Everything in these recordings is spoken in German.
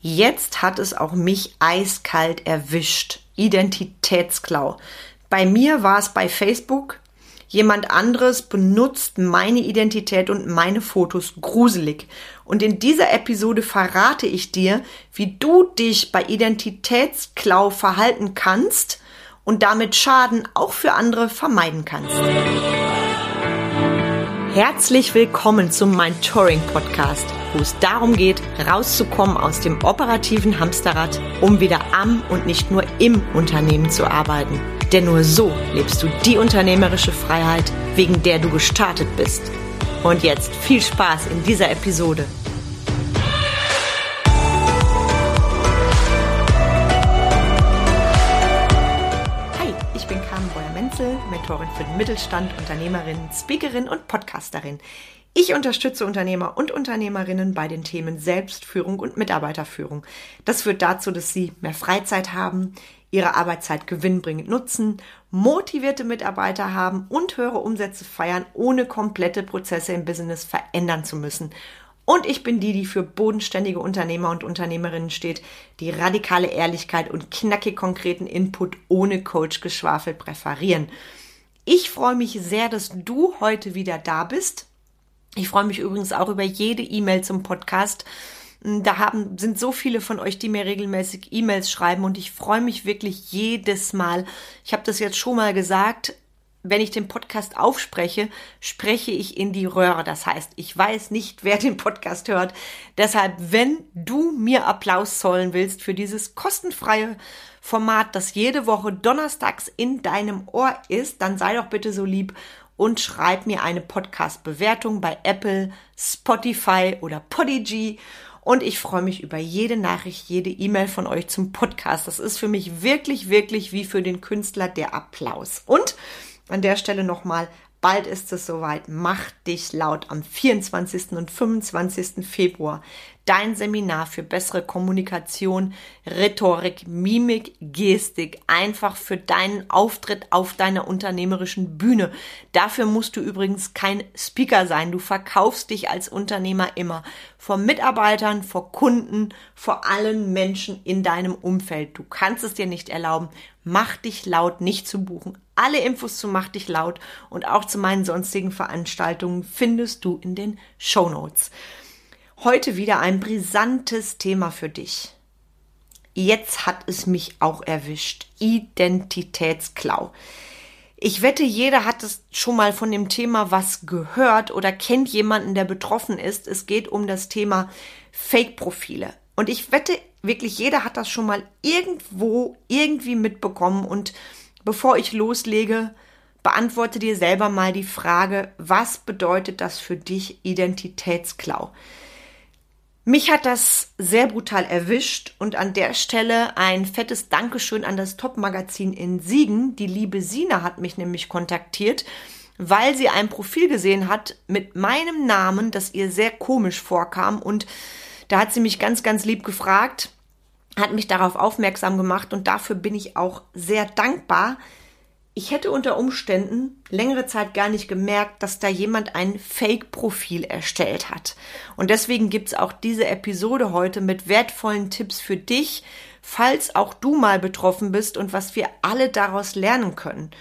Jetzt hat es auch mich eiskalt erwischt. Identitätsklau. Bei mir war es bei Facebook. Jemand anderes benutzt meine Identität und meine Fotos gruselig. Und in dieser Episode verrate ich dir, wie du dich bei Identitätsklau verhalten kannst und damit Schaden auch für andere vermeiden kannst. Herzlich willkommen zum Mentoring Podcast, wo es darum geht, rauszukommen aus dem operativen Hamsterrad, um wieder am und nicht nur im Unternehmen zu arbeiten. Denn nur so lebst du die unternehmerische Freiheit, wegen der du gestartet bist. Und jetzt viel Spaß in dieser Episode. Mentorin für den Mittelstand, Unternehmerin, Speakerin und Podcasterin. Ich unterstütze Unternehmer und Unternehmerinnen bei den Themen Selbstführung und Mitarbeiterführung. Das führt dazu, dass sie mehr Freizeit haben, ihre Arbeitszeit gewinnbringend nutzen, motivierte Mitarbeiter haben und höhere Umsätze feiern, ohne komplette Prozesse im Business verändern zu müssen. Und ich bin die, die für bodenständige Unternehmer und Unternehmerinnen steht, die radikale Ehrlichkeit und knackig konkreten Input ohne Coach-Geschwafel präferieren. Ich freue mich sehr, dass du heute wieder da bist. Ich freue mich übrigens auch über jede E-Mail zum Podcast. Da haben, sind so viele von euch, die mir regelmäßig E-Mails schreiben und ich freue mich wirklich jedes Mal. Ich habe das jetzt schon mal gesagt wenn ich den Podcast aufspreche, spreche ich in die Röhre. Das heißt, ich weiß nicht, wer den Podcast hört. Deshalb, wenn du mir Applaus zollen willst für dieses kostenfreie Format, das jede Woche donnerstags in deinem Ohr ist, dann sei doch bitte so lieb und schreib mir eine Podcast-Bewertung bei Apple, Spotify oder Podigy. Und ich freue mich über jede Nachricht, jede E-Mail von euch zum Podcast. Das ist für mich wirklich, wirklich wie für den Künstler der Applaus. Und an der Stelle nochmal, bald ist es soweit. Mach dich laut am 24. und 25. Februar dein Seminar für bessere Kommunikation, Rhetorik, Mimik, Gestik, einfach für deinen Auftritt auf deiner unternehmerischen Bühne. Dafür musst du übrigens kein Speaker sein. Du verkaufst dich als Unternehmer immer vor Mitarbeitern, vor Kunden, vor allen Menschen in deinem Umfeld. Du kannst es dir nicht erlauben. Mach dich laut nicht zu buchen. Alle Infos zu Mach dich laut und auch zu meinen sonstigen Veranstaltungen findest du in den Show Notes. Heute wieder ein brisantes Thema für dich. Jetzt hat es mich auch erwischt. Identitätsklau. Ich wette, jeder hat es schon mal von dem Thema was gehört oder kennt jemanden, der betroffen ist. Es geht um das Thema Fake-Profile. Und ich wette, wirklich jeder hat das schon mal irgendwo irgendwie mitbekommen. Und bevor ich loslege, beantworte dir selber mal die Frage, was bedeutet das für dich Identitätsklau? Mich hat das sehr brutal erwischt und an der Stelle ein fettes Dankeschön an das Top-Magazin in Siegen. Die liebe Sina hat mich nämlich kontaktiert, weil sie ein Profil gesehen hat mit meinem Namen, das ihr sehr komisch vorkam. Und da hat sie mich ganz, ganz lieb gefragt, hat mich darauf aufmerksam gemacht. Und dafür bin ich auch sehr dankbar, ich hätte unter Umständen längere Zeit gar nicht gemerkt, dass da jemand ein Fake-Profil erstellt hat. Und deswegen gibt's auch diese Episode heute mit wertvollen Tipps für dich, falls auch du mal betroffen bist und was wir alle daraus lernen können.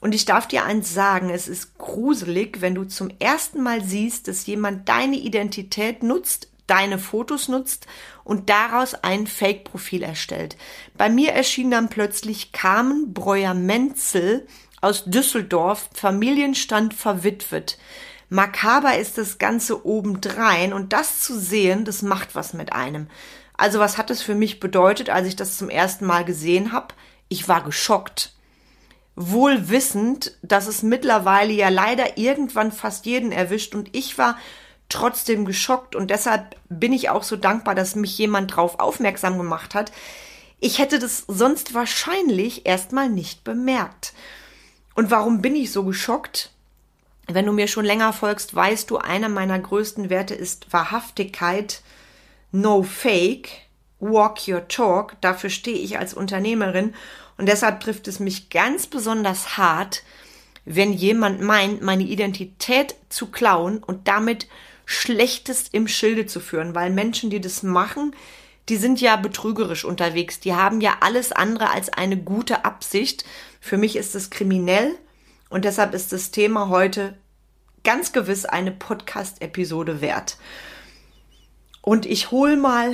Und ich darf dir eins sagen, es ist gruselig, wenn du zum ersten Mal siehst, dass jemand deine Identität nutzt, deine Fotos nutzt und daraus ein Fake-Profil erstellt. Bei mir erschien dann plötzlich Carmen Breuer-Menzel aus Düsseldorf, Familienstand verwitwet. Makaber ist das Ganze obendrein und das zu sehen, das macht was mit einem. Also was hat es für mich bedeutet, als ich das zum ersten Mal gesehen habe? Ich war geschockt. Wohl wissend, dass es mittlerweile ja leider irgendwann fast jeden erwischt und ich war trotzdem geschockt und deshalb bin ich auch so dankbar, dass mich jemand drauf aufmerksam gemacht hat. Ich hätte das sonst wahrscheinlich erstmal nicht bemerkt. Und warum bin ich so geschockt? Wenn du mir schon länger folgst, weißt du, einer meiner größten Werte ist Wahrhaftigkeit, no fake, walk your talk. Dafür stehe ich als Unternehmerin und deshalb trifft es mich ganz besonders hart, wenn jemand meint, meine Identität zu klauen und damit Schlechtes im Schilde zu führen, weil Menschen, die das machen, die sind ja betrügerisch unterwegs. Die haben ja alles andere als eine gute Absicht. Für mich ist es kriminell und deshalb ist das Thema heute ganz gewiss eine Podcast-Episode wert. Und ich hole mal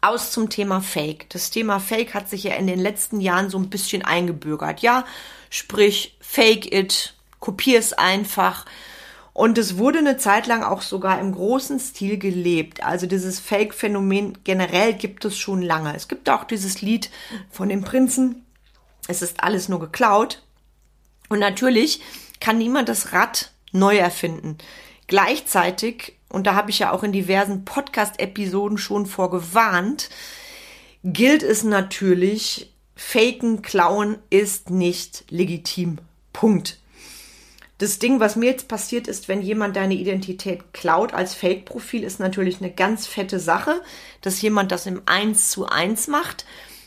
aus zum Thema Fake. Das Thema Fake hat sich ja in den letzten Jahren so ein bisschen eingebürgert. Ja, sprich, fake it, kopier es einfach. Und es wurde eine Zeit lang auch sogar im großen Stil gelebt. Also dieses Fake-Phänomen generell gibt es schon lange. Es gibt auch dieses Lied von dem Prinzen. Es ist alles nur geklaut. Und natürlich kann niemand das Rad neu erfinden. Gleichzeitig, und da habe ich ja auch in diversen Podcast-Episoden schon vorgewarnt, gilt es natürlich, Faken, Klauen ist nicht legitim. Punkt. Das Ding, was mir jetzt passiert ist, wenn jemand deine Identität klaut als Fake-Profil, ist natürlich eine ganz fette Sache, dass jemand das im 1 zu 1 macht.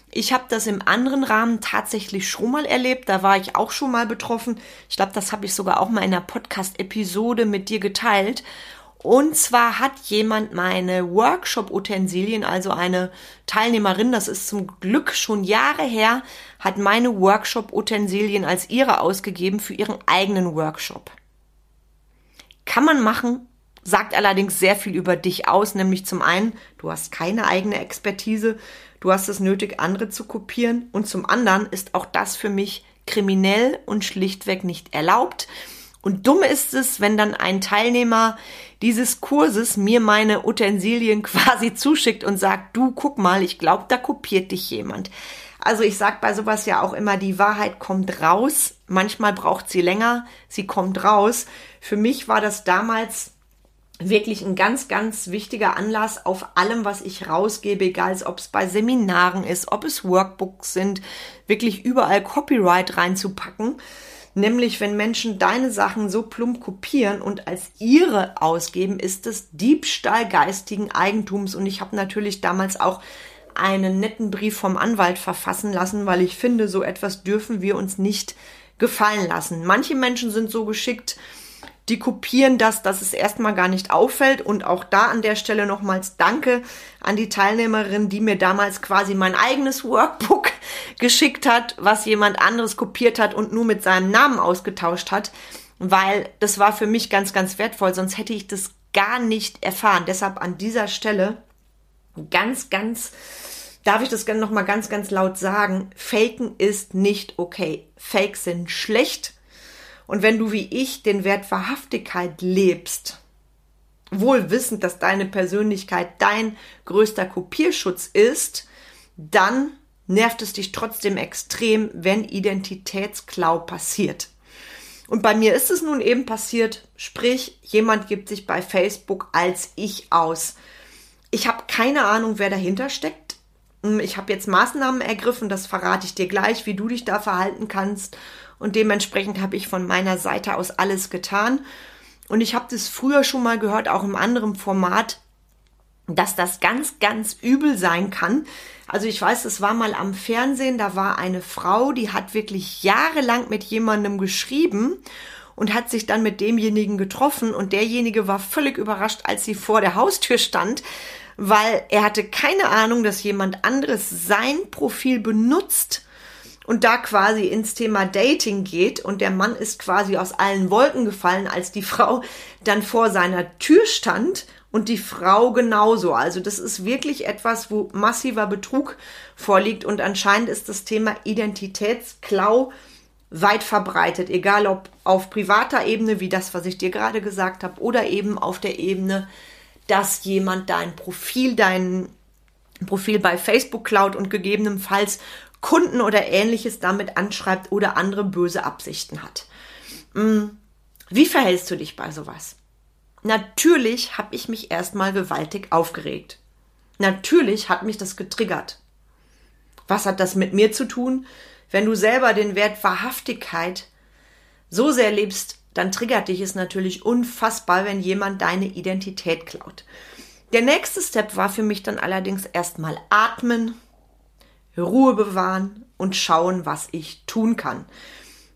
Ich habe das im anderen Rahmen tatsächlich schon mal erlebt. Da war ich auch schon mal betroffen. Ich glaube, das habe ich sogar auch mal in einer Podcast-Episode mit dir geteilt. Und zwar hat jemand meine Workshop-Utensilien, also eine Teilnehmerin, das ist zum Glück schon Jahre her, hat meine Workshop-Utensilien als ihre ausgegeben für ihren eigenen Workshop. Kann man machen, sagt allerdings sehr viel über dich aus, nämlich zum einen, du hast keine eigene Expertise, du hast es nötig, andere zu kopieren und zum anderen ist auch das für mich kriminell und schlichtweg nicht erlaubt. Und dumm ist es, wenn dann ein Teilnehmer dieses Kurses mir meine Utensilien quasi zuschickt und sagt, du guck mal, ich glaube, da kopiert dich jemand. Also ich sag bei sowas ja auch immer, die Wahrheit kommt raus. Manchmal braucht sie länger, sie kommt raus. Für mich war das damals wirklich ein ganz, ganz wichtiger Anlass auf allem, was ich rausgebe, egal ob es bei Seminaren ist, ob es Workbooks sind, wirklich überall Copyright reinzupacken. Nämlich, wenn Menschen deine Sachen so plump kopieren und als ihre ausgeben, ist es Diebstahl geistigen Eigentums. Und ich habe natürlich damals auch einen netten Brief vom Anwalt verfassen lassen, weil ich finde, so etwas dürfen wir uns nicht gefallen lassen. Manche Menschen sind so geschickt, die kopieren das, dass es erstmal gar nicht auffällt. Und auch da an der Stelle nochmals Danke an die Teilnehmerin, die mir damals quasi mein eigenes Workbook geschickt hat, was jemand anderes kopiert hat und nur mit seinem Namen ausgetauscht hat, weil das war für mich ganz, ganz wertvoll. Sonst hätte ich das gar nicht erfahren. Deshalb an dieser Stelle ganz, ganz darf ich das gerne nochmal ganz, ganz laut sagen, Faken ist nicht okay. Fakes sind schlecht. Und wenn du wie ich den Wert Wahrhaftigkeit lebst, wohl wissend, dass deine Persönlichkeit dein größter Kopierschutz ist, dann nervt es dich trotzdem extrem, wenn Identitätsklau passiert. Und bei mir ist es nun eben passiert, sprich, jemand gibt sich bei Facebook als ich aus. Ich habe keine Ahnung, wer dahinter steckt. Ich habe jetzt Maßnahmen ergriffen, das verrate ich dir gleich, wie du dich da verhalten kannst und dementsprechend habe ich von meiner Seite aus alles getan. Und ich habe das früher schon mal gehört, auch im anderen Format, dass das ganz, ganz übel sein kann. Also ich weiß, es war mal am Fernsehen, da war eine Frau, die hat wirklich jahrelang mit jemandem geschrieben und hat sich dann mit demjenigen getroffen und derjenige war völlig überrascht, als sie vor der Haustür stand, weil er hatte keine Ahnung, dass jemand anderes sein Profil benutzt und da quasi ins Thema Dating geht und der Mann ist quasi aus allen Wolken gefallen, als die Frau dann vor seiner Tür stand und die Frau genauso. Also das ist wirklich etwas, wo massiver Betrug vorliegt und anscheinend ist das Thema Identitätsklau weit verbreitet, egal ob auf privater Ebene, wie das, was ich dir gerade gesagt habe, oder eben auf der Ebene, dass jemand dein Profil, dein Profil bei Facebook klaut und gegebenenfalls Kunden oder ähnliches damit anschreibt oder andere böse Absichten hat. Mm, wie verhältst du dich bei sowas? Natürlich habe ich mich erstmal gewaltig aufgeregt. Natürlich hat mich das getriggert. Was hat das mit mir zu tun? Wenn du selber den Wert Wahrhaftigkeit so sehr lebst, dann triggert dich es natürlich unfassbar, wenn jemand deine Identität klaut. Der nächste Step war für mich dann allerdings erstmal atmen, Ruhe bewahren und schauen, was ich tun kann.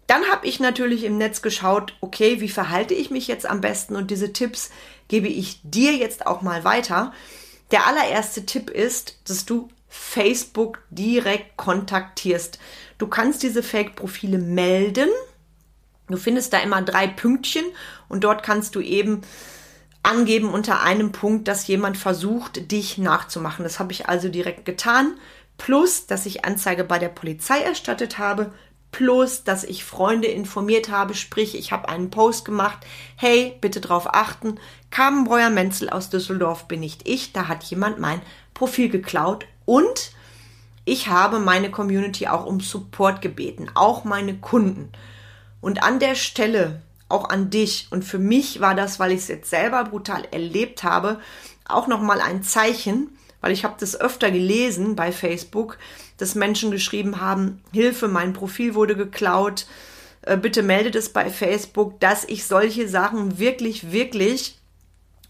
Dann habe ich natürlich im Netz geschaut, okay, wie verhalte ich mich jetzt am besten und diese Tipps gebe ich dir jetzt auch mal weiter. Der allererste Tipp ist, dass du Facebook direkt kontaktierst. Du kannst diese Fake-Profile melden. Du findest da immer drei Pünktchen und dort kannst du eben angeben unter einem Punkt, dass jemand versucht, dich nachzumachen. Das habe ich also direkt getan. Plus, dass ich Anzeige bei der Polizei erstattet habe. Plus, dass ich Freunde informiert habe, sprich, ich habe einen Post gemacht. Hey, bitte drauf achten. Carmen Menzel aus Düsseldorf bin nicht ich. Da hat jemand mein Profil geklaut und ich habe meine Community auch um Support gebeten, auch meine Kunden. Und an der Stelle, auch an dich, und für mich war das, weil ich es jetzt selber brutal erlebt habe, auch nochmal ein Zeichen, weil ich habe das öfter gelesen bei Facebook, dass Menschen geschrieben haben, Hilfe, mein Profil wurde geklaut, äh, bitte meldet es bei Facebook, dass ich solche Sachen wirklich, wirklich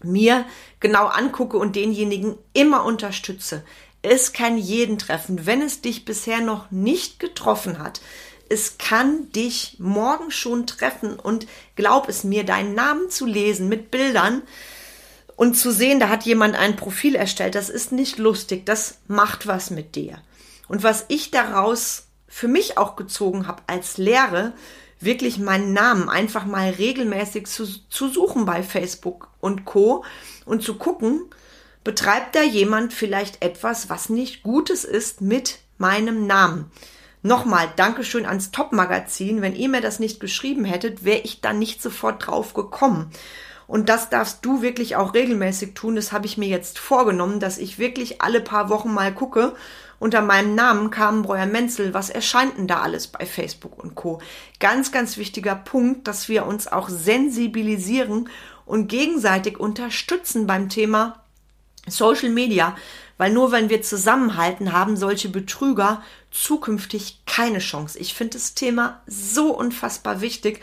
mir genau angucke und denjenigen immer unterstütze. Es kann jeden treffen, wenn es dich bisher noch nicht getroffen hat. Es kann dich morgen schon treffen und glaub es mir, deinen Namen zu lesen mit Bildern und zu sehen, da hat jemand ein Profil erstellt, das ist nicht lustig, das macht was mit dir. Und was ich daraus für mich auch gezogen habe als Lehre, wirklich meinen Namen einfach mal regelmäßig zu, zu suchen bei Facebook und Co. und zu gucken, betreibt da jemand vielleicht etwas, was nicht Gutes ist mit meinem Namen. Nochmal, Dankeschön ans Top-Magazin. Wenn ihr mir das nicht geschrieben hättet, wäre ich da nicht sofort drauf gekommen. Und das darfst du wirklich auch regelmäßig tun. Das habe ich mir jetzt vorgenommen, dass ich wirklich alle paar Wochen mal gucke. Unter meinem Namen kam Breuer Menzel. Was erscheint denn da alles bei Facebook und Co? Ganz, ganz wichtiger Punkt, dass wir uns auch sensibilisieren und gegenseitig unterstützen beim Thema Social Media, weil nur wenn wir zusammenhalten, haben solche Betrüger zukünftig keine Chance. Ich finde das Thema so unfassbar wichtig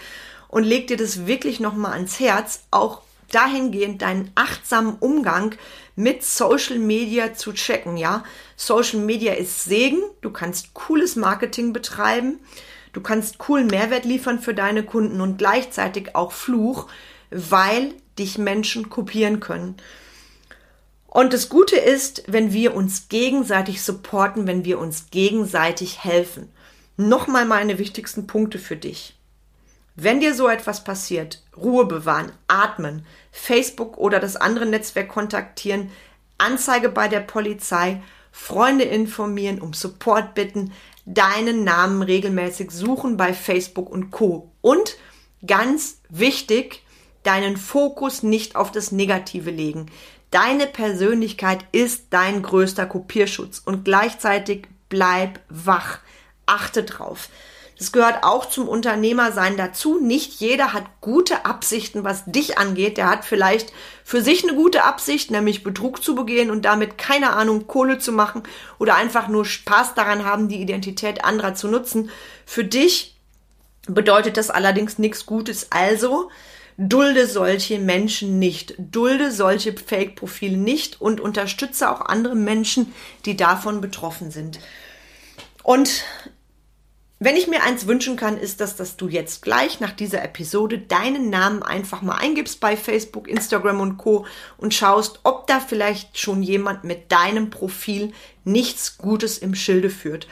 und leg dir das wirklich nochmal ans Herz, auch dahingehend deinen achtsamen Umgang mit Social Media zu checken, ja. Social Media ist Segen, du kannst cooles Marketing betreiben, du kannst coolen Mehrwert liefern für deine Kunden und gleichzeitig auch Fluch, weil dich Menschen kopieren können. Und das Gute ist, wenn wir uns gegenseitig supporten, wenn wir uns gegenseitig helfen. Nochmal meine wichtigsten Punkte für dich. Wenn dir so etwas passiert, Ruhe bewahren, atmen, Facebook oder das andere Netzwerk kontaktieren, Anzeige bei der Polizei, Freunde informieren, um Support bitten, deinen Namen regelmäßig suchen bei Facebook und Co. Und ganz wichtig, deinen Fokus nicht auf das Negative legen. Deine Persönlichkeit ist dein größter Kopierschutz und gleichzeitig bleib wach. Achte drauf. Das gehört auch zum Unternehmersein dazu. Nicht jeder hat gute Absichten, was dich angeht. Der hat vielleicht für sich eine gute Absicht, nämlich Betrug zu begehen und damit keine Ahnung Kohle zu machen oder einfach nur Spaß daran haben, die Identität anderer zu nutzen. Für dich bedeutet das allerdings nichts Gutes. Also Dulde solche Menschen nicht, dulde solche Fake-Profile nicht und unterstütze auch andere Menschen, die davon betroffen sind. Und wenn ich mir eins wünschen kann, ist das, dass du jetzt gleich nach dieser Episode deinen Namen einfach mal eingibst bei Facebook, Instagram und Co. und schaust, ob da vielleicht schon jemand mit deinem Profil nichts Gutes im Schilde führt.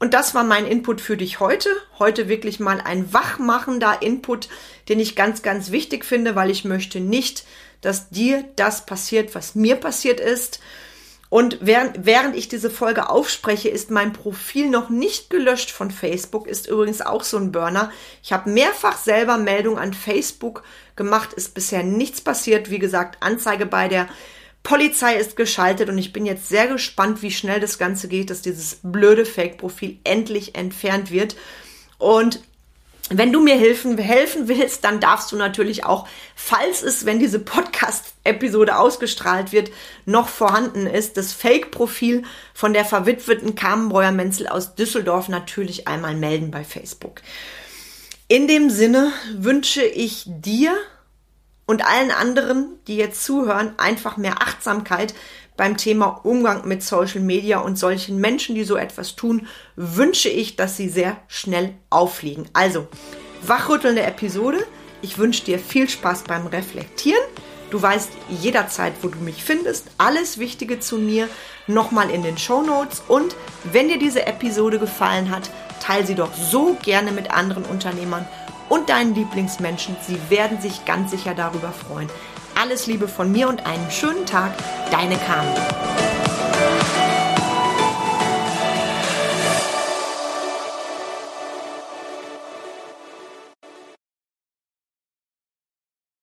Und das war mein Input für dich heute. Heute wirklich mal ein wachmachender Input, den ich ganz, ganz wichtig finde, weil ich möchte nicht, dass dir das passiert, was mir passiert ist. Und während, während ich diese Folge aufspreche, ist mein Profil noch nicht gelöscht von Facebook, ist übrigens auch so ein Burner. Ich habe mehrfach selber Meldung an Facebook gemacht, ist bisher nichts passiert. Wie gesagt, Anzeige bei der Polizei ist geschaltet und ich bin jetzt sehr gespannt, wie schnell das Ganze geht, dass dieses blöde Fake-Profil endlich entfernt wird. Und wenn du mir helfen, helfen willst, dann darfst du natürlich auch, falls es, wenn diese Podcast-Episode ausgestrahlt wird, noch vorhanden ist, das Fake-Profil von der verwitweten Kamenbreuer Menzel aus Düsseldorf natürlich einmal melden bei Facebook. In dem Sinne wünsche ich dir und allen anderen, die jetzt zuhören, einfach mehr Achtsamkeit beim Thema Umgang mit Social Media und solchen Menschen, die so etwas tun, wünsche ich, dass sie sehr schnell auffliegen. Also, wachrüttelnde Episode. Ich wünsche dir viel Spaß beim Reflektieren. Du weißt jederzeit, wo du mich findest. Alles Wichtige zu mir nochmal in den Show Notes. Und wenn dir diese Episode gefallen hat, teile sie doch so gerne mit anderen Unternehmern und deinen Lieblingsmenschen. Sie werden sich ganz sicher darüber freuen. Alles Liebe von mir und einen schönen Tag. Deine Carmen.